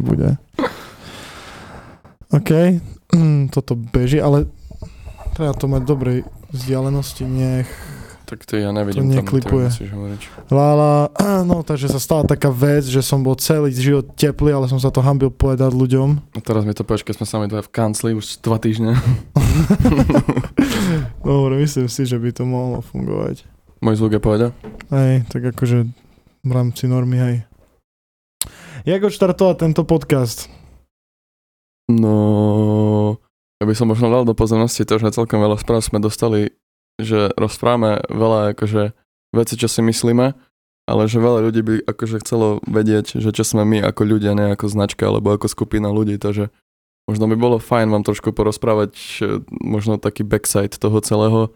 bude. OK, mm, toto beží, ale treba to mať dobrej vzdialenosti, nech Tak to ja nevidím To tam, neklipuje. Lala, no takže sa stala taká vec, že som bol celý život teplý, ale som sa to hambil povedať ľuďom. A teraz mi to počkaj, sme sami dva v kancli už dva týždne. Dobre, myslím si, že by to mohlo fungovať. Môj zvuk je povedal. Hej, tak akože v rámci normy, hej. Jak odštartovať tento podcast? No, ja by som možno dal do pozornosti to, že celkom veľa správ sme dostali, že rozprávame veľa akože veci, čo si myslíme, ale že veľa ľudí by akože chcelo vedieť, že čo sme my ako ľudia, ne ako značka alebo ako skupina ľudí, takže možno by bolo fajn vám trošku porozprávať eh, možno taký backside toho celého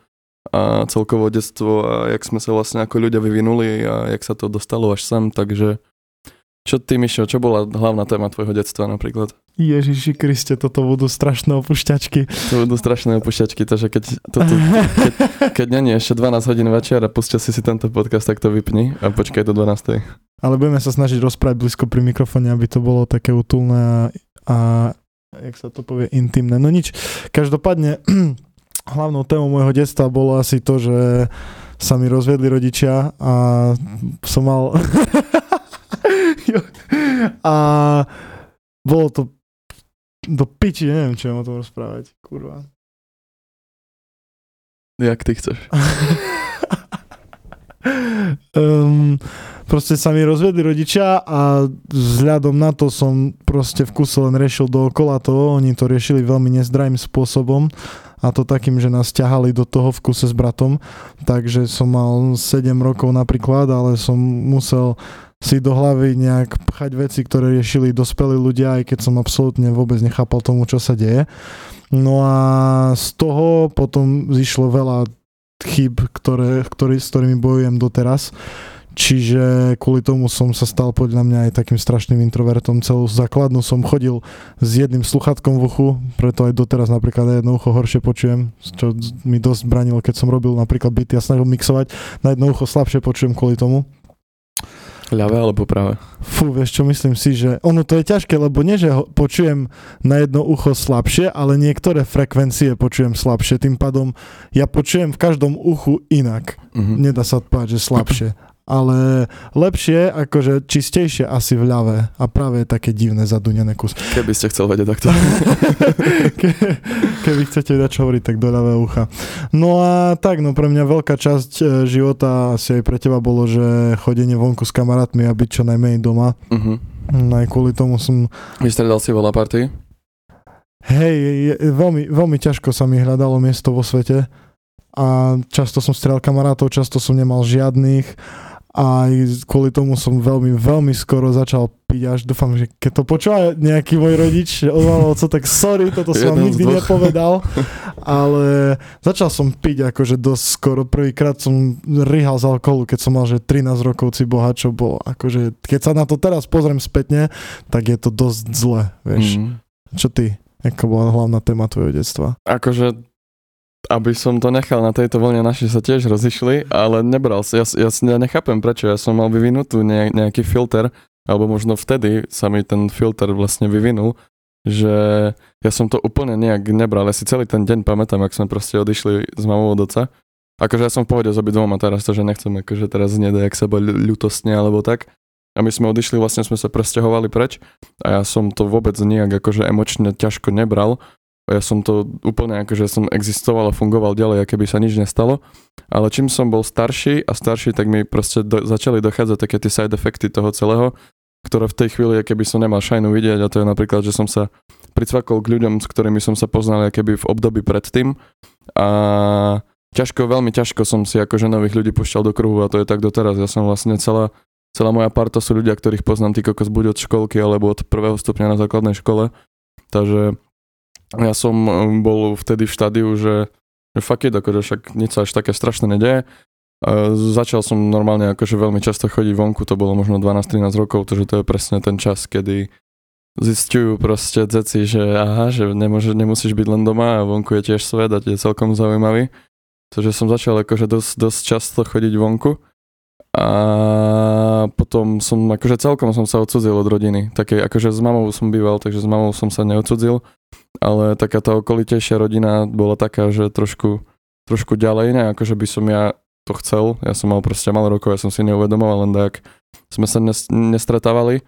a celkovo detstvo a jak sme sa vlastne ako ľudia vyvinuli a jak sa to dostalo až sem, takže čo ty, Mišo, čo bola hlavná téma tvojho detstva napríklad? Ježiši Kriste, toto budú strašné opušťačky. To budú strašné opušťačky, takže keď, toto, keď, keď není ešte 12 hodín večer a pustia si si tento podcast, tak to vypni a počkaj do 12. Ale budeme sa snažiť rozprávať blízko pri mikrofóne, aby to bolo také utulné a, a jak sa to povie, intimné. No nič, každopádne hlavnou témou môjho detstva bolo asi to, že sa mi rozviedli rodičia a som mal... a bolo to do piči, neviem, čo o tom rozprávať, kurva. Jak ty chceš. um, proste sa mi rozvedli rodičia a vzhľadom na to som proste v kuse len riešil dookola toho, oni to riešili veľmi nezdravým spôsobom a to takým, že nás ťahali do toho v kuse s bratom, takže som mal 7 rokov napríklad, ale som musel si do hlavy nejak pchať veci, ktoré riešili dospelí ľudia, aj keď som absolútne vôbec nechápal tomu, čo sa deje. No a z toho potom zišlo veľa chyb, ktoré, ktorý, s ktorými bojujem doteraz. Čiže kvôli tomu som sa stal podľa mňa aj takým strašným introvertom. Celú základnú som chodil s jedným sluchatkom v uchu, preto aj doteraz napríklad aj jedno ucho horšie počujem, čo mi dosť branilo, keď som robil napríklad byty a snažil mixovať. Na jedno ucho slabšie počujem kvôli tomu. Ľavé alebo práve? Fú, vieš čo, myslím si, že ono to je ťažké, lebo nie, že ho počujem na jedno ucho slabšie, ale niektoré frekvencie počujem slabšie, tým pádom ja počujem v každom uchu inak. Mhm. Nedá sa povedať, že slabšie. Ale lepšie, akože čistejšie asi v ľavé a práve také divné zadunené kus. Keby ste chcel vedieť takto. Ke- Keby chcete dať čo hovoriť, tak do ľavého ucha. No a tak, no pre mňa veľká časť e, života asi aj pre teba bolo, že chodenie vonku s kamarátmi a byť čo najmenej doma. Mhm. No aj kvôli tomu som Vystredal si veľa party? Hej, je, veľmi, veľmi ťažko sa mi hľadalo miesto vo svete a často som strel kamarátov, často som nemal žiadnych a kvôli tomu som veľmi, veľmi skoro začal piť až dúfam, že keď to počúva nejaký môj rodič od co, tak sorry, toto som vám nikdy nepovedal, ale začal som piť akože dosť skoro. Prvýkrát som rýhal z alkoholu, keď som mal že 13 rokov si boha, čo bolo akože, keď sa na to teraz pozriem spätne, tak je to dosť zle, vieš. Mhm. Čo ty? Aká bola hlavná téma tvojho detstva? Akože, aby som to nechal na tejto vlne, naši sa tiež rozišli, ale nebral si, ja, ja, nechápem prečo, ja som mal vyvinutú ne, nejaký filter, alebo možno vtedy sa mi ten filter vlastne vyvinul, že ja som to úplne nejak nebral, ja si celý ten deň pamätám, ak sme proste odišli s mamou od oca, akože ja som v pohode s obidvoma teraz, to, že nechcem akože teraz jak sa bol ľutostne alebo tak, a my sme odišli, vlastne sme sa presťahovali preč. A ja som to vôbec nejak akože emočne ťažko nebral. Ja som to úplne akože som existoval a fungoval ďalej, aké by sa nič nestalo. Ale čím som bol starší a starší, tak mi proste do, začali dochádzať také tie side efekty toho celého, ktoré v tej chvíli, keby som nemal šajnu vidieť a to je napríklad, že som sa pricvakol k ľuďom, s ktorými som sa poznal keby v období predtým a ťažko, veľmi ťažko som si akože nových ľudí pušťal do kruhu a to je tak doteraz. Ja som vlastne celá Celá moja parta sú ľudia, ktorých poznám ty kokos buď od školky alebo od prvého stupňa na základnej škole. Takže ja som um, bol vtedy v štádiu, že, že fuck it, akože však nič sa až také strašné nedeje. Začal som normálne akože veľmi často chodiť vonku, to bolo možno 12-13 rokov, takže to je presne ten čas, kedy zistujú proste deci, že aha, že nemôže, nemusíš byť len doma a vonku je tiež svet a je celkom zaujímavý. Takže som začal akože dosť, dosť často chodiť vonku. A potom som, akože celkom som sa odsudzil od rodiny. Také, akože s mamou som býval, takže s mamou som sa neodsudzil, ale taká tá okolitejšia rodina bola taká, že trošku, trošku ďalej, ne, akože by som ja to chcel. Ja som mal proste malo rokov, ja som si neuvedomoval, len tak sme sa nes- nestretávali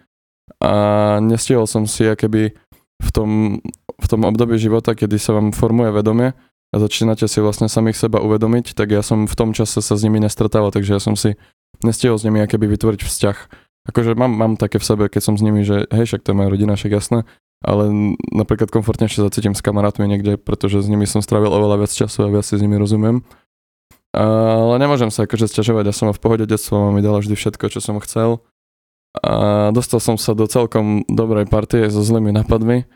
a nestihol som si keby v tom, v tom období života, kedy sa vám formuje vedomie a začínate si vlastne samých seba uvedomiť, tak ja som v tom čase sa s nimi nestretával, takže ja som si nestihol s nimi keby vytvoriť vzťah. Akože mám, mám také v sebe, keď som s nimi, že hej, však to je moja rodina, však jasné, ale napríklad komfortnejšie sa cítim s kamarátmi niekde, pretože s nimi som strávil oveľa viac času a viac si s nimi rozumiem. Ale nemôžem sa akože sťažovať, ja som v pohode detstvo, mi dala vždy všetko, čo som chcel. A dostal som sa do celkom dobrej partie so zlými nápadmi.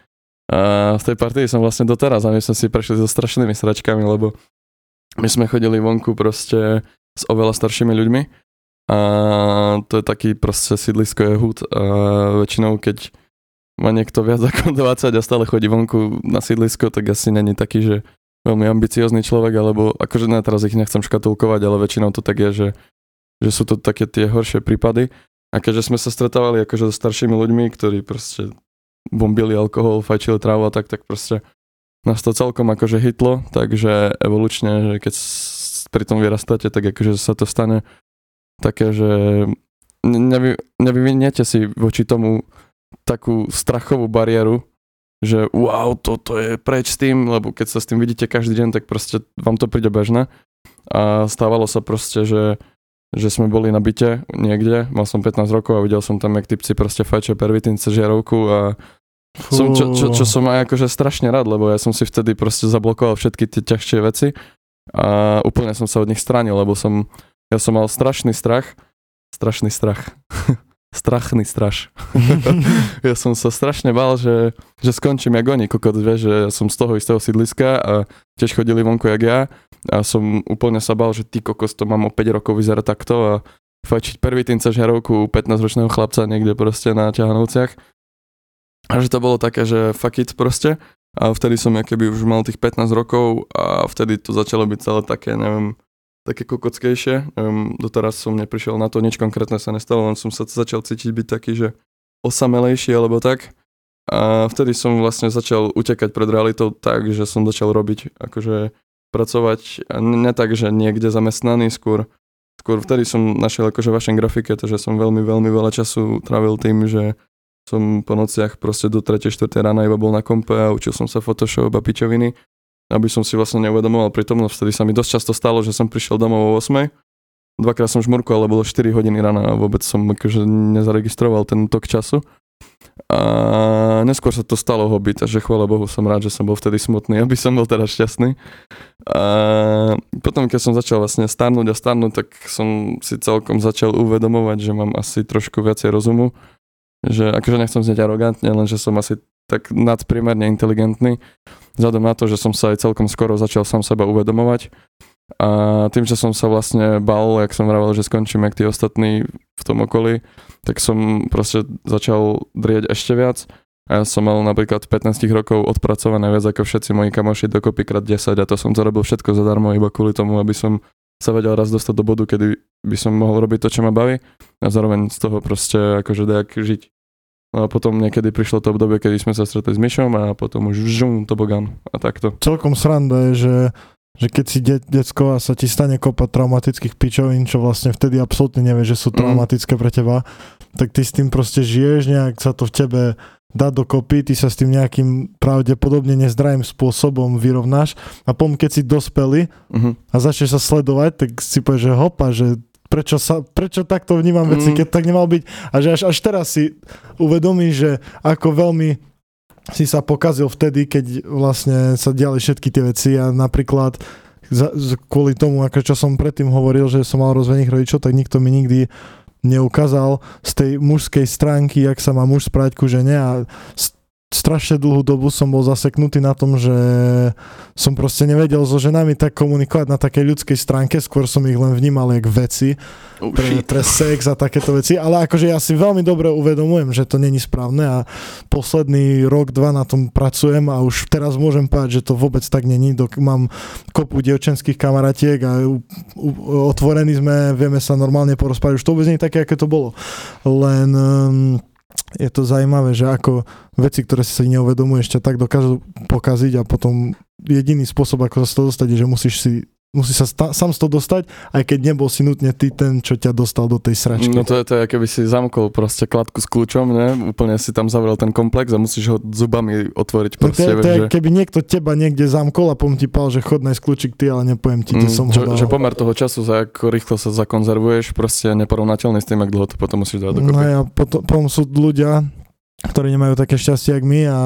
A v tej partii som vlastne doteraz a my sme si prešli so strašnými sračkami, lebo my sme chodili vonku proste s oveľa staršími ľuďmi a to je taký proste sídlisko je hud a väčšinou keď má niekto viac ako 20 a stále chodí vonku na sídlisko, tak asi není taký, že veľmi ambiciózny človek, alebo akože ne, teraz ich nechcem škatulkovať, ale väčšinou to tak je, že, že sú to také tie horšie prípady. A keďže sme sa stretávali akože so staršími ľuďmi, ktorí proste bombili alkohol, fajčili trávu a tak, tak proste nás to celkom akože hitlo, takže evolučne, že keď pri tom vyrastáte, tak akože sa to stane také, že nevy, nevyviniete si voči tomu takú strachovú bariéru, že wow, toto je preč s tým, lebo keď sa s tým vidíte každý deň, tak proste vám to príde bežné. A stávalo sa proste, že, že sme boli na byte niekde, mal som 15 rokov a videl som tam, jak typci proste fajčia pervitín cez žiarovku a som, čo, čo, čo som aj akože strašne rád, lebo ja som si vtedy proste zablokoval všetky tie ťažšie veci a úplne som sa od nich stránil, lebo som ja som mal strašný strach, strašný strach, strachný straš. ja som sa strašne bál, že, že skončím jak oni, kokot, vie, že ja som z toho istého sídliska a tiež chodili vonku jak ja a som úplne sa bál, že ty kokos to mám o 5 rokov vyzerať takto a fajčiť prvý tým žarovku 15-ročného chlapca niekde proste na ťahanovciach. A že to bolo také, že fuck it proste. A vtedy som ja keby už mal tých 15 rokov a vtedy to začalo byť celé také, neviem, také kokockejšie. Um, doteraz som neprišiel na to, nič konkrétne sa nestalo, len som sa začal cítiť byť taký, že osamelejší alebo tak. A vtedy som vlastne začal utekať pred realitou tak, že som začal robiť, akože pracovať, a ne tak, že niekde zamestnaný, skôr, skôr vtedy som našiel akože vašej grafike, to, že som veľmi, veľmi veľa času trávil tým, že som po nociach proste do 3. 4. rána iba bol na kompe a učil som sa Photoshop a pičoviny aby som si vlastne neuvedomoval prítomnosť. Vtedy sa mi dosť často stalo, že som prišiel domov o 8. Dvakrát som žmurku, ale bolo 4 hodiny rána a vôbec som akože nezaregistroval ten tok času. A neskôr sa to stalo hobby, takže chvála Bohu som rád, že som bol vtedy smutný, aby som bol teraz šťastný. A potom, keď som začal vlastne starnúť a starnúť, tak som si celkom začal uvedomovať, že mám asi trošku viacej rozumu. Že akože nechcem znieť arogantne, len že som asi tak nadpriemerne inteligentný, vzhľadom na to, že som sa aj celkom skoro začal sám seba uvedomovať. A tým, že som sa vlastne bal, jak som vravel, že skončím jak tí ostatní v tom okolí, tak som proste začal drieť ešte viac. A ja som mal napríklad 15 rokov odpracované viac ako všetci moji kamoši dokopy krát 10 a to som to všetko zadarmo iba kvôli tomu, aby som sa vedel raz dostať do bodu, kedy by som mohol robiť to, čo ma baví a zároveň z toho proste akože dajak žiť. No a potom niekedy prišlo to obdobie, kedy sme sa stretli s Myšom a potom už žum, tobogan a takto. Celkom sranda je, že že keď si de- decko a sa ti stane kopa traumatických pičovín, čo vlastne vtedy absolútne nevieš, že sú mhm. traumatické pre teba, tak ty s tým proste žiješ, nejak sa to v tebe dá dokopy, ty sa s tým nejakým pravdepodobne nezdravým spôsobom vyrovnáš a potom keď si dospeli uh-huh. a začneš sa sledovať, tak si povieš, že hopa, že prečo, sa, prečo takto vnímam veci, mm. keď tak nemal byť. A že až, až teraz si uvedomíš, že ako veľmi si sa pokazil vtedy, keď vlastne sa diali všetky tie veci a napríklad za, kvôli tomu, ako čo som predtým hovoril, že som mal rozvedených rodičov, tak nikto mi nikdy neukázal z tej mužskej stránky, jak sa má muž správať ku žene a strašne dlhú dobu som bol zaseknutý na tom, že som proste nevedel so ženami tak komunikovať na takej ľudskej stránke, skôr som ich len vnímal jak veci Oh, pre, pre sex a takéto veci, ale akože ja si veľmi dobre uvedomujem, že to není správne a posledný rok, dva na tom pracujem a už teraz môžem povedať, že to vôbec tak není, dok mám kopu dievčenských kamaratiek a u, u, otvorení sme, vieme sa normálne porozprávať, už to vôbec nie je také, aké to bolo. Len um, je to zaujímavé, že ako veci, ktoré si neuvedomuješ, ťa tak dokážu pokaziť a potom jediný spôsob, ako sa z toho dostať, je, že musíš si musí sa sta- sám z toho dostať, aj keď nebol si nutne ty ten, čo ťa dostal do tej sračky. No to je to, je, keby si zamkol proste kladku s kľúčom, ne? Úplne si tam zavrel ten komplex a musíš ho zubami otvoriť No to proste, je, to je, že... keby niekto teba niekde zamkol a pom ti pal, že chod nájsť kľúčik ty, ale nepoviem ti, kde Mm, som ho čo, dal. že pomer toho času, za ako rýchlo sa zakonzervuješ, proste neporovnateľný s tým, ak dlho to potom musíš dať No dokopy. a potom, potom sú ľudia, ktorí nemajú také šťastie, jak my a,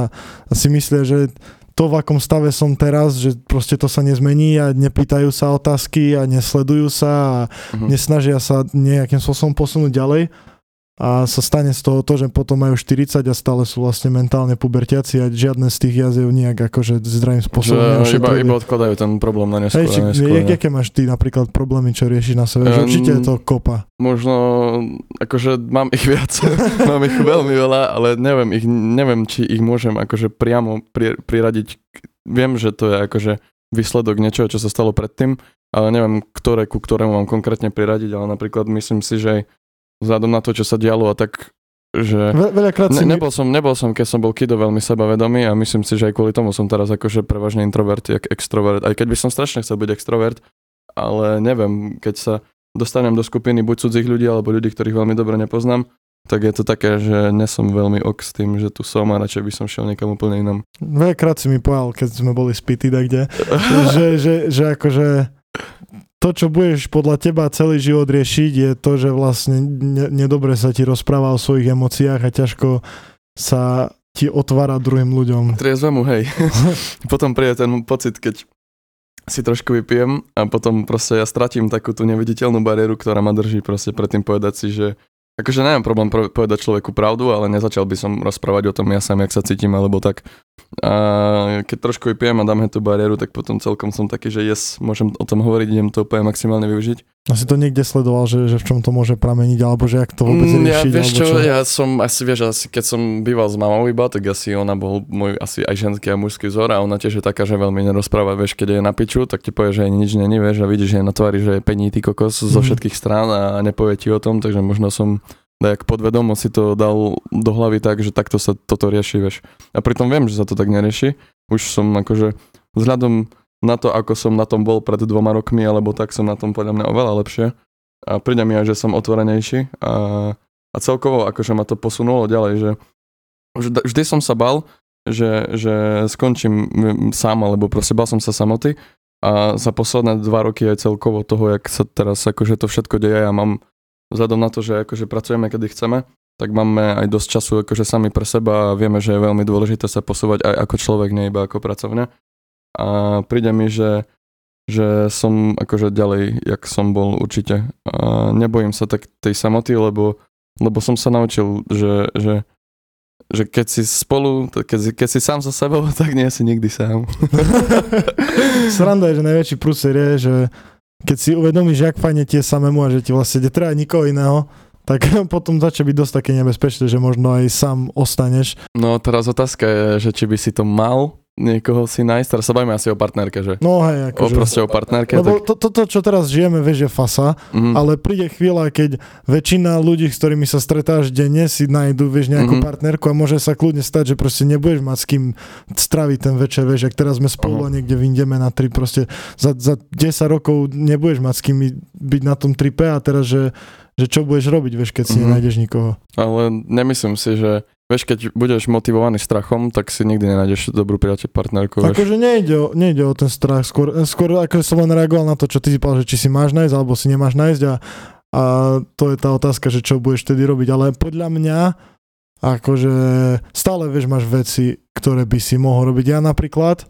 a si myslia, že to, v akom stave som teraz, že proste to sa nezmení a nepýtajú sa otázky a nesledujú sa a Mhm. nesnažia sa nejakým spôsobom posunúť ďalej a sa stane z toho to, že potom majú 40 a stále sú vlastne mentálne pubertiaci a žiadne z tých jaziev nejak akože zdravým Že spôsobom iba, iba odkladajú ten problém na neskôr. Hej, či, na neskôr jak, ne. aké máš ty napríklad problémy, čo riešiš na sebe? Že Um, určite je to kopa. Možno, akože mám ich viac, mám ich veľmi veľa, ale neviem, ich, neviem, či ich môžem akože priamo pri, priradiť. Viem, že to je akože výsledok niečoho, čo sa stalo predtým, ale neviem, ktoré ku ktorému mám konkrétne priradiť, ale napríklad myslím si, že vzhľadom na to, čo sa dialo a tak, že Ve, veľakrát si... Ne, nebol, som, nebol som, keď som bol kido veľmi sebavedomý a myslím si, že aj kvôli tomu som teraz akože prevažne introvert, jak extrovert. Aj keď by som strašne chcel byť extrovert, ale neviem, keď sa dostanem do skupiny buď cudzích ľudí, alebo ľudí, ktorých veľmi dobre nepoznám, tak je to také, že nesom veľmi ok s tým, že tu som a radšej by som šiel niekam úplne inam. Veľakrát si mi povedal, keď sme boli spity kde, že, že, že akože to, čo budeš podľa teba celý život riešiť, je to, že vlastne ne, nedobre sa ti rozpráva o svojich emóciách a ťažko sa ti otvára druhým ľuďom. Triezvemu, hej. potom príde ten pocit, keď si trošku vypijem a potom proste ja stratím takú tú neviditeľnú bariéru, ktorá ma drží proste predtým povedať si, že akože nemám problém pro- povedať človeku pravdu, ale nezačal by som rozprávať o tom ja sám, jak sa cítim, alebo tak. A keď trošku vypijem a dáme tú bariéru, tak potom celkom som taký, že yes, môžem o tom hovoriť, idem to úplne maximálne využiť. A si to niekde sledoval, že, že v čom to môže prameniť, alebo že jak to vôbec Mm, ja, riešiť, vieš alebo čo, čo? ja som asi, vieš, asi keď som býval s mamou iba, tak asi ona bol môj asi aj ženský a mužský vzor a ona tiež je taká, že veľmi nerozpráva, vieš, keď je na piču, tak ti povie, že jej nič není, vieš, a vidíš, že je na tvári, že je pení ty kokos zo Mhm. všetkých strán a nepovie ti o tom, takže možno som tak podvedomo si to dal do hlavy tak, že takto sa toto rieši, vieš. A pritom viem, že sa to tak nerieši. Už som akože vzhľadom na to, ako som na tom bol pred dvoma rokmi, alebo tak som na tom podľa mňa oveľa lepšie. A príde mi aj, že som otvorenejší a, a celkovo akože ma to posunulo ďalej, že vždy, som sa bal, že, že skončím sám, alebo proste bal som sa samoty a za posledné dva roky aj celkovo toho, jak sa teraz akože to všetko deje a mám vzhľadom na to, že akože pracujeme kedy chceme, tak máme aj dosť času akože sami pre seba a vieme, že je veľmi dôležité sa posúvať aj ako človek, nie iba ako pracovne. A príde mi, že, že som akože ďalej, jak som bol určite. A nebojím sa tak tej samoty, lebo, lebo som sa naučil, že, že, že keď si spolu, keď, keď si sám so sebou, tak nie si nikdy sám. Sranda je, že najväčší prúser je, že keď si uvedomíš, jak fajne tie samému a že ti vlastne netreba nikoho iného, tak potom začne byť dosť také nebezpečné, že možno aj sám ostaneš. No teraz otázka je, že či by si to mal niekoho si nájsť, teraz sa bavíme asi o partnerke, že? No hej, O, akože... proste o partnerke, Lebo tak... to, toto, čo teraz žijeme, vieš, je fasa, Mhm. ale príde chvíľa, keď väčšina ľudí, s ktorými sa stretáš denne, si nájdu, vieš, nejakú Mhm. partnerku a môže sa kľudne stať, že proste nebudeš mať s kým straviť ten večer, vieš, ak teraz sme spolu Mhm. a niekde vyjdeme na tri, proste za, za 10 rokov nebudeš mať s kým byť na tom tripe a teraz, že, že čo budeš robiť, vieš, keď si Mhm. nenájdeš nikoho. Ale nemyslím si, že vieš, keď budeš motivovaný strachom, tak si nikdy nenájdeš dobrú priateľ partnerku. Akože nejde o, nejde o ten strach, skôr, skôr ako som len reagoval na to, čo ty si povedal, že či si máš nájsť, alebo si nemáš nájsť a, a to je tá otázka, že čo budeš tedy robiť, ale podľa mňa akože stále vieš, máš veci, ktoré by si mohol robiť. Ja napríklad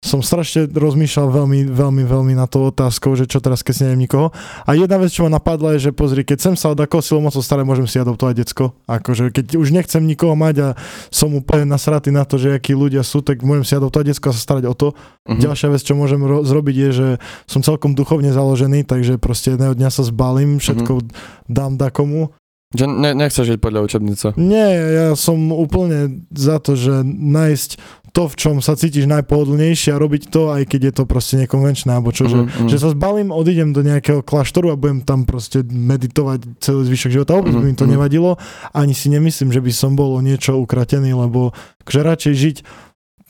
som strašne rozmýšľal veľmi, veľmi, veľmi na to otázkou, že čo teraz, keď si neviem nikoho. A jedna vec, čo ma napadla, je, že pozri, keď sem sa od akého silomocou staré, môžem si adoptovať decko. Akože keď už nechcem nikoho mať a som úplne nasratý na to, že akí ľudia sú, tak môžem si adoptovať decko a sa starať o to. Mhm. Ďalšia vec, čo môžem ro- zrobiť, je, že som celkom duchovne založený, takže proste jedného dňa sa zbalím, všetko dám dakomu. Že ne, nechceš žiť podľa učebnice. Nie, ja som úplne za to, že nájsť to, v čom sa cítiš najpohodlnejšie a robiť to, aj keď je to proste nekonvenčné, alebo čo, že, Mhm, mhm. že sa zbalím, odídem do nejakého kláštoru a budem tam proste meditovať celý zvyšok života. Vôbec by mi to Mhm, nevadilo, ani si nemyslím, že by som bol o niečo ukratený, lebo že radšej žiť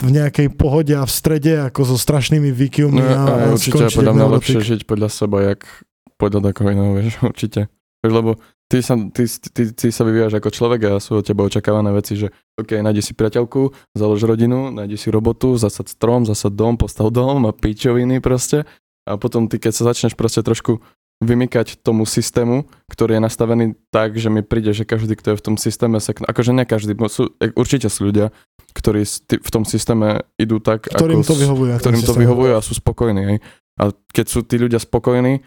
v nejakej pohode a v strede, ako so strašnými výkyvmi No, a, a aj, určite podľa mňa lepšie žiť podľa seba, jak podľa takého iného, vieš, určite. Lebo ty sa, ty, ty, ty sa vyvíjaš ako človek a sú od teba očakávané veci, že OK, nájdi si priateľku, založ rodinu, nájdi si robotu, zasad strom, zasad dom, postav dom a pičoviny proste. A potom ty, keď sa začneš proste trošku vymykať tomu systému, ktorý je nastavený tak, že mi príde, že každý, kto je v tom systéme, sa, akože ne každý, sú, e, určite sú ľudia, ktorí v tom systéme idú tak, Ktorým ako to vyhovuje. ktorým to vyhovuje a sú spokojní. Hej. A keď sú tí ľudia spokojní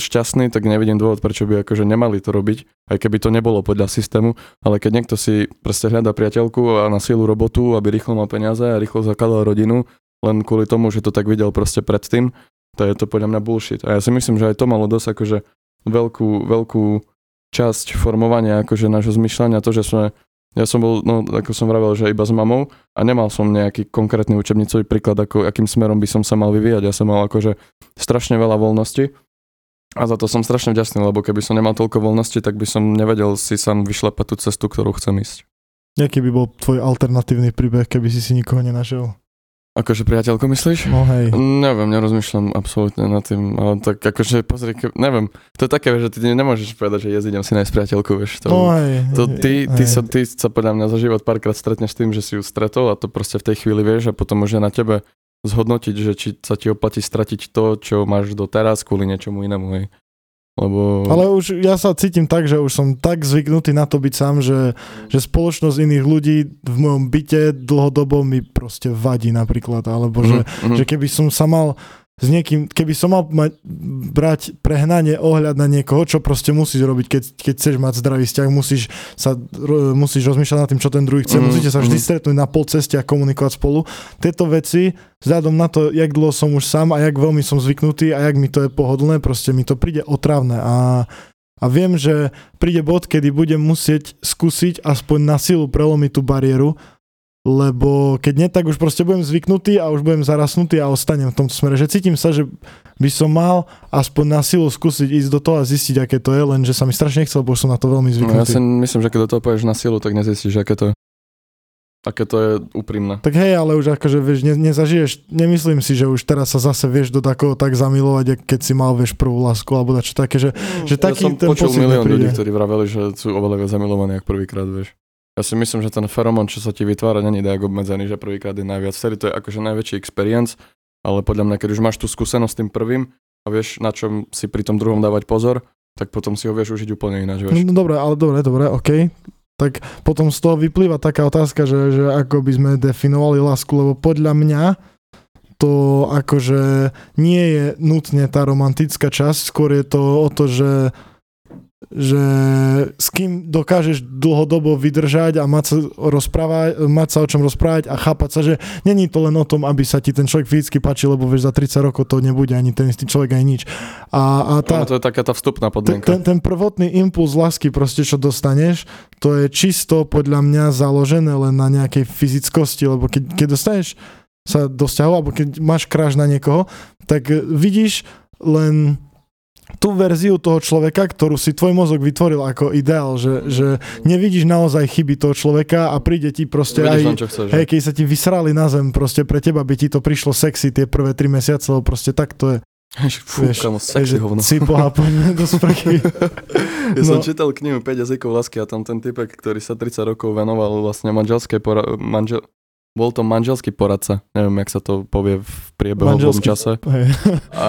šťastní, tak nevidím dôvod, prečo by akože nemali to robiť, aj keby to nebolo podľa systému, ale keď niekto si proste hľadá priateľku a na silu robotu, aby rýchlo mal peniaze a rýchlo zakladal rodinu, len kvôli tomu, že to tak videl proste predtým, to je to podľa mňa bullshit. A ja si myslím, že aj to malo dosť akože veľkú, veľkú časť formovania akože nášho zmyšľania, to, že sme ja som bol, no ako som vravel, že iba s mamou a nemal som nejaký konkrétny učebnicový príklad, ako, akým smerom by som sa mal vyvíjať. Ja som mal akože strašne veľa voľnosti a za to som strašne vďačný, lebo keby som nemal toľko voľnosti, tak by som nevedel si sám vyšľapať tú cestu, ktorú chcem ísť. Jaký by bol tvoj alternatívny príbeh, keby si si nikoho nenašiel? Akože priateľko myslíš? No hej. Neviem, nerozmýšľam absolútne nad tým, ale tak akože pozri, ke, neviem, to je také, že ty nemôžeš povedať, že jezdím si nájsť priateľku, vieš, to, No hej. To ty, ty, hej. sa, ty sa podľa mňa za život párkrát stretneš tým, že si ju stretol a to proste v tej chvíli vieš a potom môže na tebe zhodnotiť, že či sa ti oplatí stratiť to, čo máš doteraz kvôli niečomu inému, hej. Lebo... Ale už ja sa cítim tak, že už som tak zvyknutý na to byť sám, že, že spoločnosť iných ľudí v mojom byte dlhodobo mi proste vadí napríklad, alebo že, Mhm, mhm. že keby som sa mal s niekým, keby som mal mať, brať prehnanie ohľad na niekoho, čo proste musíš robiť, keď, keď chceš mať zdravý vzťah, musíš sa, ro- musíš rozmýšľať nad tým, čo ten druhý chce, Mhm, musíte sa vždy mhm. stretnúť na pol ceste a komunikovať spolu. Tieto veci, vzhľadom na to, jak dlho som už sám a jak veľmi som zvyknutý a jak mi to je pohodlné, proste mi to príde otravné a a viem, že príde bod, kedy budem musieť skúsiť aspoň na silu prelomiť tú bariéru, lebo keď nie, tak už proste budem zvyknutý a už budem zarasnutý a ostanem v tomto smere. Že cítim sa, že by som mal aspoň na silu skúsiť ísť do toho a zistiť, aké to je, lenže sa mi strašne nechcel, už som na to veľmi No, zvyknutý. ja si myslím, že keď do toho poješ na silu, tak nezistíš, aké to je. Aké to je úprimné. Tak hej, ale už akože, vieš, ne, nezažiješ, nemyslím si, že už teraz sa zase vieš do takého tak zamilovať, keď si mal, vieš, prvú lásku, alebo dačo také, že, že taký ja som ten počul milión ľudí, ktorí vraveli, že sú oveľa viac zamilovaní, ako prvýkrát, vieš. Ja si myslím, že ten feromón, čo sa ti vytvára, není tak obmedzený, že prvýkrát je najviac. Vtedy to je akože najväčší experience, ale podľa mňa, keď už máš tú skúsenosť s tým prvým a vieš, na čom si pri tom druhom dávať pozor, tak potom si ho vieš užiť úplne ináč, vieš. No dobre, ale dobre, dobre, OK. Tak potom z toho vyplýva taká otázka, že, že ako by sme definovali lásku, lebo podľa mňa to akože nie je nutne tá romantická časť, skôr je to o to, že že s kým dokážeš dlhodobo vydržať a mať sa, rozprávať, mať sa o čom rozprávať a chápať sa, že není to len o tom, aby sa ti ten človek fyzicky páčil, lebo vieš, za 30 rokov to nebude ani ten istý človek, ani nič. A, a tá, to je taká tá vstupná podmienka. ten, ten prvotný impuls lásky proste, čo dostaneš, to je čisto podľa mňa založené len na nejakej fyzickosti, lebo keď, keď dostaneš sa do vzťahu, alebo keď máš kráž na niekoho, tak vidíš len tú verziu toho človeka, ktorú si tvoj mozog vytvoril ako ideál, že, že nevidíš naozaj chyby toho človeka a príde ti proste Vidíš len, aj... čo chceš. Hej, keď sa ti vysrali na zem, proste pre teba by ti to prišlo sexy tie prvé tri mesiace, lebo proste tak to je. Fú, vieš, kamo, sexy hovno. Si poďme do sprchy. Ja som No. čítal knihu 5 jazykov lásky a tam ten typek, ktorý sa 30 rokov venoval vlastne manželskej pora- manžel- bol to manželský poradca, neviem, jak sa to povie v priebehovom čase. Hej. A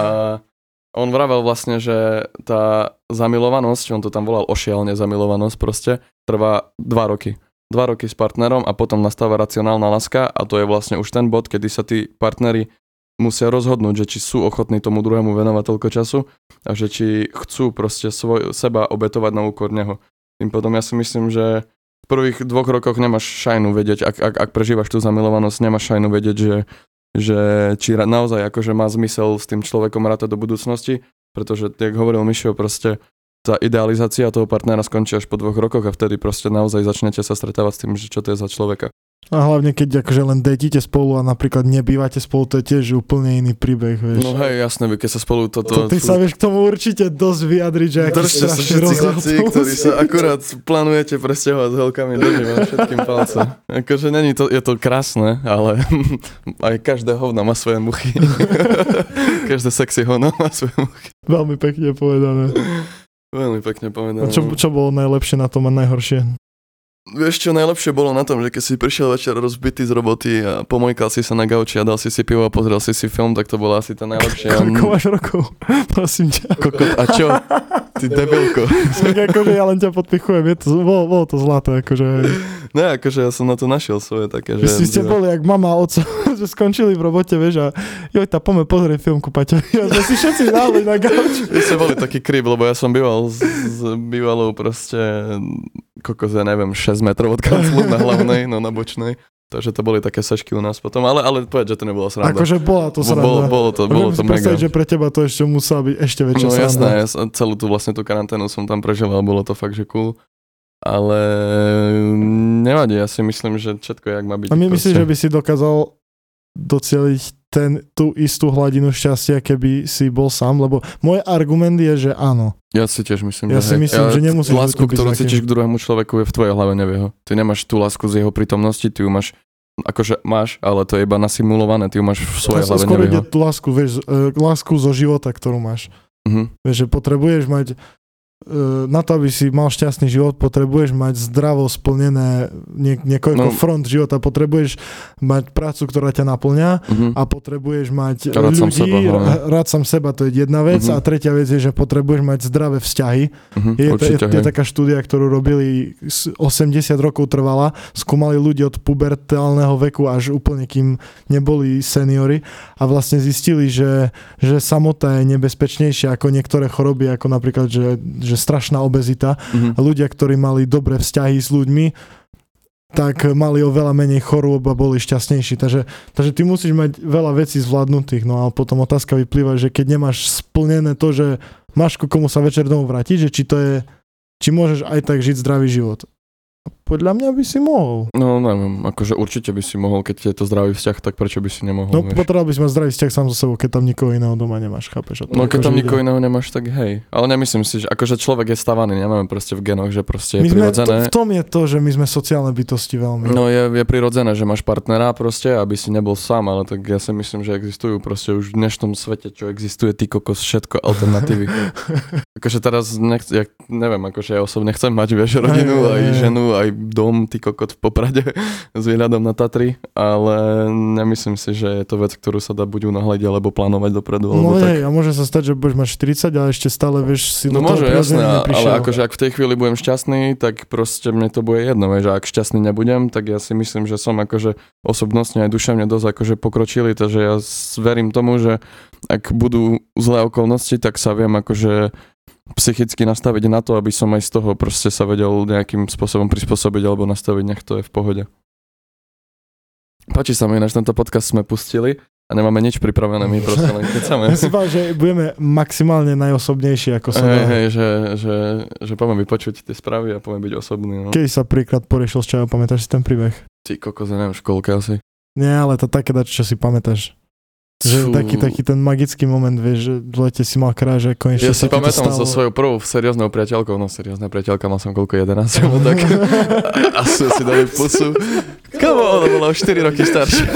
on vravel vlastne, že tá zamilovanosť, on to tam volal ošialne zamilovanosť proste, trvá 2 roky. dva roky s partnerom a potom nastáva racionálna láska a to je vlastne už ten bod, kedy sa tí partneri musia rozhodnúť, že či sú ochotní tomu druhému venovať toľko času a že či chcú proste svoj, seba obetovať na úkor neho. Tým potom ja si myslím, že v prvých dvoch rokoch nemáš šajnu vedieť, ak, ak, ak prežívaš tú zamilovanosť, nemáš šajnu vedieť, že, že či naozaj akože má zmysel s tým človekom rátať do budúcnosti, pretože, jak hovoril Mišo, proste tá idealizácia toho partnera skončí až po dvoch rokoch a vtedy proste naozaj začnete sa stretávať s tým, že čo to je za človeka. A hlavne keď akože len detíte spolu a napríklad nebývate spolu, to je tiež úplne iný príbeh, vieš. No hej, jasné, keď sa spolu toto... To, ty sa vieš k tomu určite dosť vyjadriť, že aký Držte sa všetci chlapci, ktorí sa akurát plánujete presťahovať s helkami, držím všetkým palce. Akože není to, je to krásne, ale aj každé hovno má svoje muchy. každé sexy hovno má svoje muchy. Veľmi pekne povedané. Veľmi pekne povedané. A čo, čo bolo najlepšie na tom a najhoršie? Vieš čo najlepšie bolo na tom, že keď si prišiel večer rozbitý z roboty a pomojkal si sa na gauči a dal si si pivo a pozrel si si film, tak to bolo asi to najlepšie. Koľko máš rokov? Prosím ťa. Kokot, a čo? Ty debilko. Akože ja len ťa podpichujem, je to, bolo, bolo to zlaté, akože. Ne, akože ja som na to našiel svoje také, že... Vy ste boli jak mama a oco, že skončili v robote, vieš, a joj, tá poďme pozrieť filmku, Paťo. Ja sme si všetci dali na gauči. Vy ste boli taký kryb, lebo ja som býval s, s bývalou proste kokos, ja neviem, 6 metrov od kanclu na hlavnej, no na bočnej. Takže to boli také sešky u nás potom, ale, ale povedz, že to nebola sranda. Akože bola to sranda. Bolo, bolo to, bolo to mega. že pre teba to ešte musela byť ešte väčšia no, sranda. jasné, ja celú tú vlastne tú karanténu som tam prežil a bolo to fakt, že cool. Ale nevadí, ja si myslím, že všetko jak má byť. A my myslíš, že by si dokázal doceliť ten, tú istú hladinu šťastia, keby si bol sám, lebo môj argument je, že áno. Ja si tiež myslím, ja že si hej. myslím, ja, že nemusíš Lásku, ktorú cítiš k druhému človeku je v tvojej hlave, nie v jeho. Ty nemáš tú lásku z jeho prítomnosti, ty ju máš akože máš, ale to je iba nasimulované, ty ju máš v svojej hlave, skôr ide tú lásku, vieš, e, lásku zo života, ktorú máš. Uh-huh. Vieš, že potrebuješ mať na to, aby si mal šťastný život, potrebuješ mať zdravo splnené nie, niekoľko no, front života, potrebuješ mať prácu, ktorá ťa naplňa uh-huh. a potrebuješ mať rád ľudí, sám seba, rád sám seba, to je jedna vec Mhm. a tretia vec je, že potrebuješ mať zdravé vzťahy. Uh-huh. Je, Určite, je, je taká štúdia, ktorú robili, s- 80 rokov trvala, skúmali ľudí od pubertálneho veku až úplne kým neboli seniory a vlastne zistili, že, že samota je nebezpečnejšia ako niektoré choroby, ako napríklad, že, že strašná obezita. A ľudia, ktorí mali dobré vzťahy s ľuďmi, tak mali oveľa menej chorôb a boli šťastnejší. Takže, takže ty musíš mať veľa vecí zvládnutých. No a potom otázka vyplýva, že keď nemáš splnené to, že máš ku komu sa večer domov vrátiť, že či to je, či môžeš aj tak žiť zdravý život. Podľa mňa by si mohol. No neviem, akože určite by si mohol, keď je to zdravý vzťah, tak prečo by si nemohol, No vieš? potreboval by si mať zdravý vzťah sám so sebou, keď tam nikoho iného doma nemáš, chápeš? No keď akože tam ide. nikoho iného nemáš, tak hej. Ale nemyslím si, že akože človek je stavaný, nemáme proste v genoch, že proste je My sme, to, prirodzené. v tom je to, že my sme sociálne bytosti veľmi. No je, je prirodzené, že máš partnera proste, aby si nebol sám, ale tak ja si myslím, že existujú proste už v dnešnom svete, čo existuje, ty kokos, všetko alternatívy. akože teraz, nech, ja neviem, akože ja osobne chcem mať, vieš, rodinu, aj hej, hej. ženu, aj dom, ty kokot v Poprade s výhľadom na Tatry, ale nemyslím si, že je to vec, ktorú sa dá buď unáhľať alebo plánovať dopredu, No alebo tak. hej, a môže sa stať, že budeš mať 40 a ešte stále vieš si No do toho môže, jasné, prirodzene a- ale akože ak v tej chvíli budem šťastný, tak proste mne to bude jedno, vieš, a ak šťastný nebudem, tak ja si myslím, že som akože osobnostne aj duševne dosť akože pokročili, takže ja verím tomu, že ak budú zlé okolnosti, tak sa viem akože psychicky nastaviť na to, aby som aj z toho proste sa vedel nejakým spôsobom prispôsobiť alebo nastaviť, nech to je v pohode. Páči sa mi, ináč tento podcast sme pustili a nemáme nič pripravené, my proste len kecame. Ja si povedal, že budeme maximálne najosobnejší, ako sa dá. hej, že, že, že poďme vypočuť tie správy a poďme byť osobný. No. Kedy sa príklad poriešil s čajom, pamätáš si ten príbeh? Ty kokos, ja neviem, školke asi. Nie, ale to také dačo, čo si pamätáš. Že taký, taký ten magický moment, vieš, že v lete si mal kráž, že konečne Ja si pamätám so svojou prvou serióznou priateľkou, no seriózna priateľka, mal som koľko, 11 alebo tak. A sme si dali pusu. Kamo, ona bola o 4 roky staršia.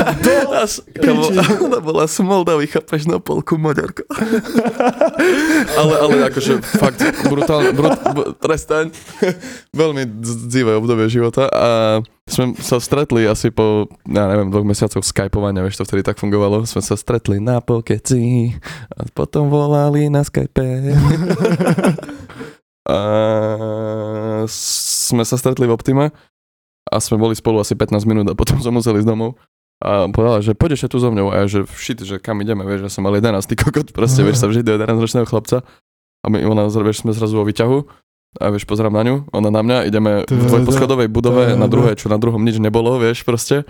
Kamo, ona bola z Moldavy, chápeš, na polku Maďarka. Ale, ale akože fakt brutálne, brut, trestaň. Veľmi dz- dzivé obdobie života a sme sa stretli asi po, ja neviem, dvoch mesiacoch skypovania, vieš, to vtedy tak fungovalo. Sme sa stretli na pokeci a potom volali na Skype. a sme sa stretli v Optime a sme boli spolu asi 15 minút a potom som musel ísť domov. A povedala, že ešte tu so mňou. A ja, že shit, že kam ideme, vieš, že som mal 11, ty kokot, proste, vieš, sa vžiť do 11 ročného chlapca. A my, ona, vieš, sme zrazu vo výťahu a vieš, pozerám na ňu, ona na mňa, ideme v dvojposchodovej budove na druhé, čo na druhom nič nebolo, vieš, proste.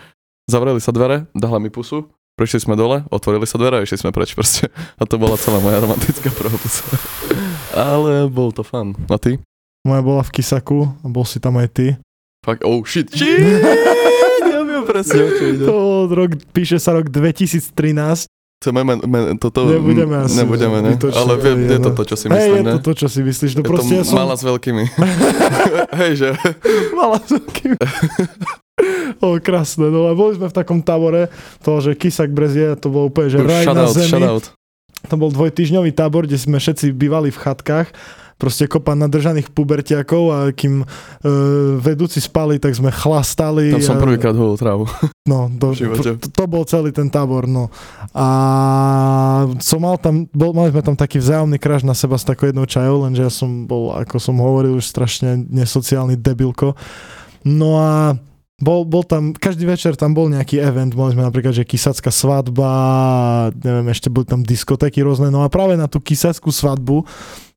Zavreli sa dvere, dala mi pusu, prišli sme dole, otvorili sa dvere a išli sme preč proste. A to bola celá moja romantická prvá pusa. Ale bol to fun. A ty? Moja bola v Kisaku bol si tam aj ty. Fakt, oh shit, shit! ja viem presne, o čo ide. To rok, píše sa rok 2013. Chceme men, men, toto... Nebudeme asi. Nebudeme, ne? vytočiť, Ale viem, je, je to no. to, čo si myslím, je ne? to to, čo si myslíš. No je proste to ja som... mala s veľkými. Hej, že? Mala som kým... O, krásne, no a boli sme v takom tábore, to, že Kisak Brezie, to bolo úplne, že raj na zemi. shoutout. To bol dvojtyžňový tábor, kde sme všetci bývali v chatkách, proste kopa nadržaných pubertiakov a kým e, vedúci spali, tak sme chlastali. Tam som a- prvýkrát holil trávu. No, to, v živote. to, to bol celý ten tábor, no. A som mal tam, bol, mali sme tam taký vzájomný kráž na seba s takou jednou čajou, lenže ja som bol, ako som hovoril, už strašne nesociálny debilko. No a bol, bol tam, každý večer tam bol nejaký event, mali sme napríklad, že kysacká svadba, neviem, ešte boli tam diskotéky rôzne, no a práve na tú kysackú svadbu,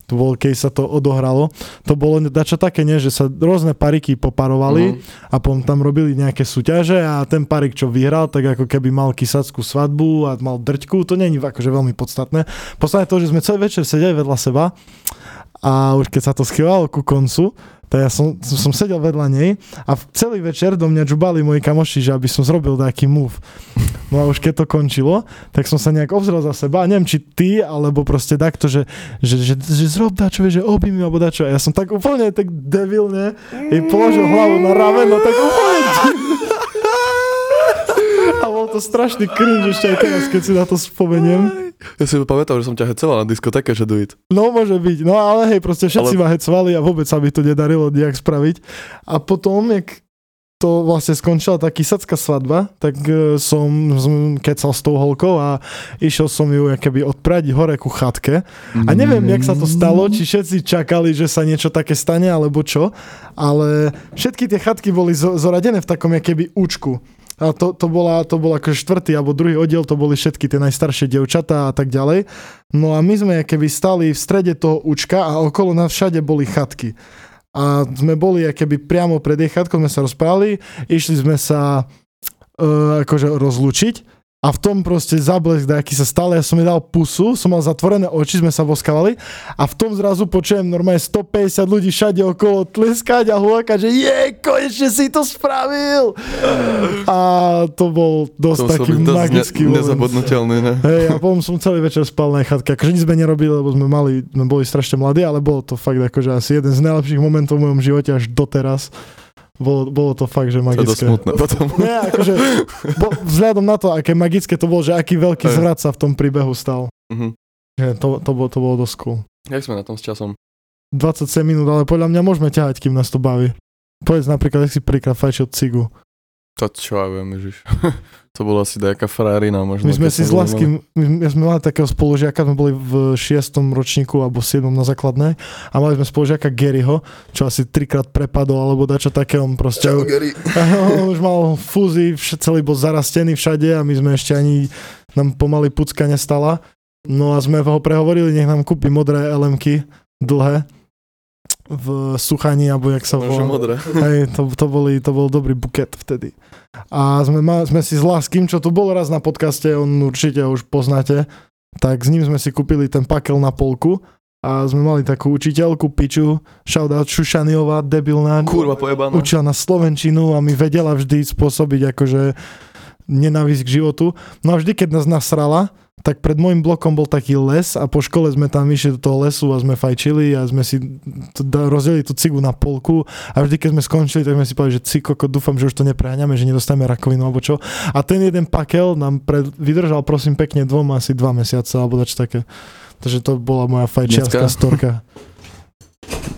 to bol, keď sa to odohralo, to bolo dačo také, nie, že sa rôzne pariky poparovali, Mhm. a potom tam robili nejaké súťaže a ten parik, čo vyhral, tak ako keby mal kysackú svadbu a mal drťku, to není akože veľmi podstatné. Podstatné to, že sme celý večer sedeli vedľa seba a už keď sa to schývalo ku koncu, tak ja som, som sedel vedľa nej a celý večer do mňa džubali moji kamoši, že aby som zrobil nejaký move. No a už keď to končilo, tak som sa nejak obzrel za seba a neviem, či ty, alebo proste takto, že, že, že, že zrob dačo, že objmi alebo dačo. A ja som tak úplne tak debilne jej položil hlavu na rameno, tak úplne to strašný cringe ešte aj teraz, keď si na to spomeniem. Ja si pamätám, že som ťa hecoval na diskotéke, že do it. No môže byť, no ale hej, proste všetci Ale- ma hecovali a vôbec sa mi to nedarilo nejak spraviť. A potom, jak to vlastne skončila tá kysacká svadba, tak e, som, som kecal s tou holkou a išiel som ju keby odprať hore ku chatke. A neviem, jak sa to stalo, či všetci čakali, že sa niečo také stane, alebo čo, ale všetky tie chatky boli zo- zoradené v takom keby účku. A to, to, bola, to bol akože štvrtý alebo druhý oddiel, to boli všetky tie najstaršie dievčatá a tak ďalej. No a my sme keby stali v strede toho účka a okolo nás všade boli chatky. A sme boli keby priamo pred jej chatkou, sme sa rozprávali, išli sme sa uh, akože rozlúčiť a v tom proste zablesk aký sa stal, ja som jej dal pusu, som mal zatvorené oči, sme sa boskavali a v tom zrazu počujem normálne 150 ľudí všade okolo tleskať a hulakať, že je, konečne si to spravil! A to bol dosť To taký dosť magický ne, nezabudnutelný, ne? Hej, a potom som celý večer spal na chatke. Akože nič sme nerobili, lebo sme mali, sme boli strašne mladí, ale bolo to fakt akože asi jeden z najlepších momentov v mojom živote až doteraz. Bolo, bolo to fakt, že To je dosť magické. smutné potom. Nie, akože bo, vzhľadom na to, aké magické to bolo, že aký veľký Hej. zvrat sa v tom príbehu stal. Mhm. Že to, to, bolo, to bolo dosť cool. Jak sme na tom s časom? 27 minút, ale podľa mňa môžeme ťahať, kým nás to baví. Povedz napríklad, ak si prvýkrát fajčil cigu. To čo ja viem, ježiš. to bola asi nejaká frajerina možno. My sme si s boli Laským, my, my sme mali takého spolužiaka, sme boli v 6. ročníku alebo 7. na základnej a mali sme spolužiaka Garyho, čo asi trikrát prepadol alebo dačo také, on proste... Čau, Gary. on už mal fúzy, vš- celý bol zarastený všade a my sme ešte ani, nám pomaly pucka nestala. No a sme ho prehovorili, nech nám kúpi modré LMky, dlhé, v suchaní, alebo jak sa volá. modré. Hej, to, to, boli, to bol dobrý buket vtedy. A sme, ma, sme si s Láskym, čo tu bol raz na podcaste, on určite už poznáte, tak s ním sme si kúpili ten pakel na polku a sme mali takú učiteľku, Piču, shoutout Šušaniová, debilná, Kurva pojebaná. učila na Slovenčinu a mi vedela vždy spôsobiť akože nenávisť k životu. No a vždy, keď nás nasrala, tak pred môjim blokom bol taký les a po škole sme tam išli do toho lesu a sme fajčili a sme si rozdelili tú cigu na polku a vždy, keď sme skončili, tak sme si povedali, že cikoko, dúfam, že už to nepreháňame, že nedostaneme rakovinu alebo čo. A ten jeden pakel nám pred, vydržal prosím pekne dvom asi dva mesiace alebo dač také. Takže to bola moja fajčiarská storka.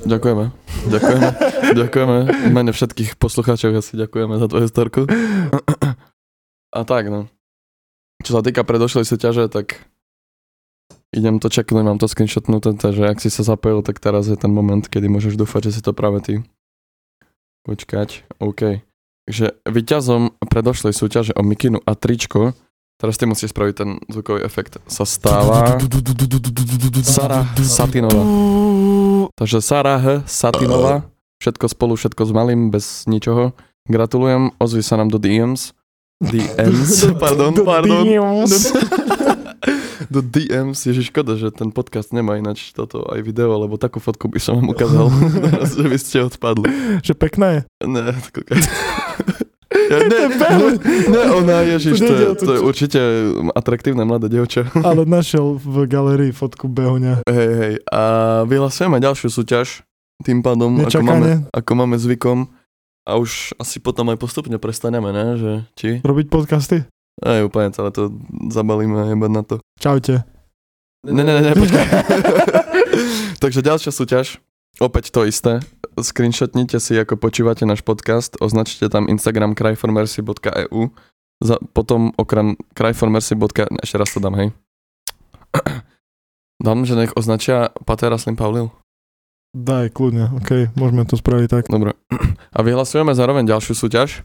Ďakujeme. Ďakujeme. Ďakujeme. V mene všetkých poslucháčov asi ďakujeme za tvoju storku. A tak, no. Čo sa týka predošlej súťaže, tak idem to čeknúť, mám to screenshotnuté, takže ak si sa zapojil, tak teraz je ten moment, kedy môžeš dúfať, že si to práve ty. Počkať, OK. že vyťazom predošlej súťaže o mikinu a tričko, teraz ty musíš spraviť ten zvukový efekt, sa stáva Sara Satinová. Takže Sara H. Satinová, všetko spolu, všetko s malým, bez ničoho. Gratulujem, ozvi sa nám do DMs. DMs, pardon, pardon. Do DMs, ježiš, škoda, že ten podcast nemá ináč toto aj video, lebo takú fotku by som vám ukázal, že by ste odpadli. Že pekné je. Ne, kúkaj. Ja, ne, ne, ne, ona, ježiš, to, je, to je určite atraktívne mladé dievča. Ale našiel v galerii fotku behoňa. Hej, hej, a vyhlasujeme ďalšiu súťaž, tým pádom, ako máme, ako máme zvykom, a už asi potom aj postupne prestaneme, ne, že či? Robiť podcasty? Aj úplne celé to zabalíme jebať na to. Čaute. Ne, ne, ne, ne, počkaj. Takže ďalšia súťaž, opäť to isté. Screenshotnite si, ako počúvate náš podcast, označte tam Instagram cryformercy.eu za, potom okrem cryformercy. Ešte raz to dám, hej. Dám, že nech označia Patera Slim Paulil. Daj, kľudne, ok, môžeme to spraviť tak. Dobre. A vyhlasujeme zároveň ďalšiu súťaž,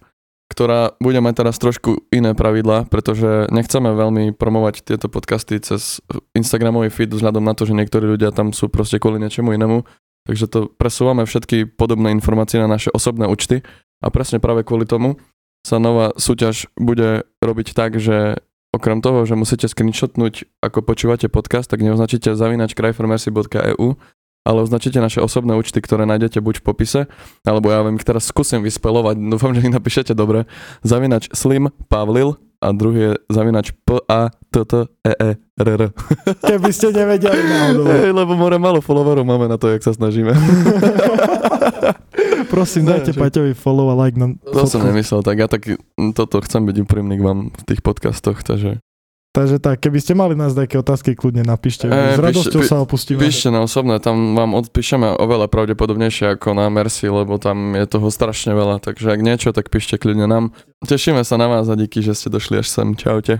ktorá bude mať teraz trošku iné pravidlá, pretože nechceme veľmi promovať tieto podcasty cez Instagramový feed vzhľadom na to, že niektorí ľudia tam sú proste kvôli niečomu inému. Takže to presúvame všetky podobné informácie na naše osobné účty a presne práve kvôli tomu sa nová súťaž bude robiť tak, že okrem toho, že musíte screenshotnúť, ako počúvate podcast, tak neoznačíte zavinač cryformercy.eu, ale označíte naše osobné účty, ktoré nájdete buď v popise, alebo ja vám ich teraz skúsim vyspelovať, dúfam, že ich napíšete dobre. Zavinač Slim Pavlil a druhý je zavinač P A T T E E R R. Keby ste nevedeli náhodou. Hej, lebo more malo followerov máme na to, jak sa snažíme. Prosím, dajte Paťovi follow a like na To som nemyslel, tak ja tak toto chcem byť úprimný k vám v tých podcastoch, takže Takže tak, keby ste mali nás nejaké otázky, kľudne napíšte. Eh, S radosťou sa opustíme. píšte na osobné, tam vám odpíšeme oveľa pravdepodobnejšie ako na Mercy, lebo tam je toho strašne veľa, takže ak niečo, tak píšte kľudne nám. Tešíme sa na vás a díky, že ste došli až sem. Čaute.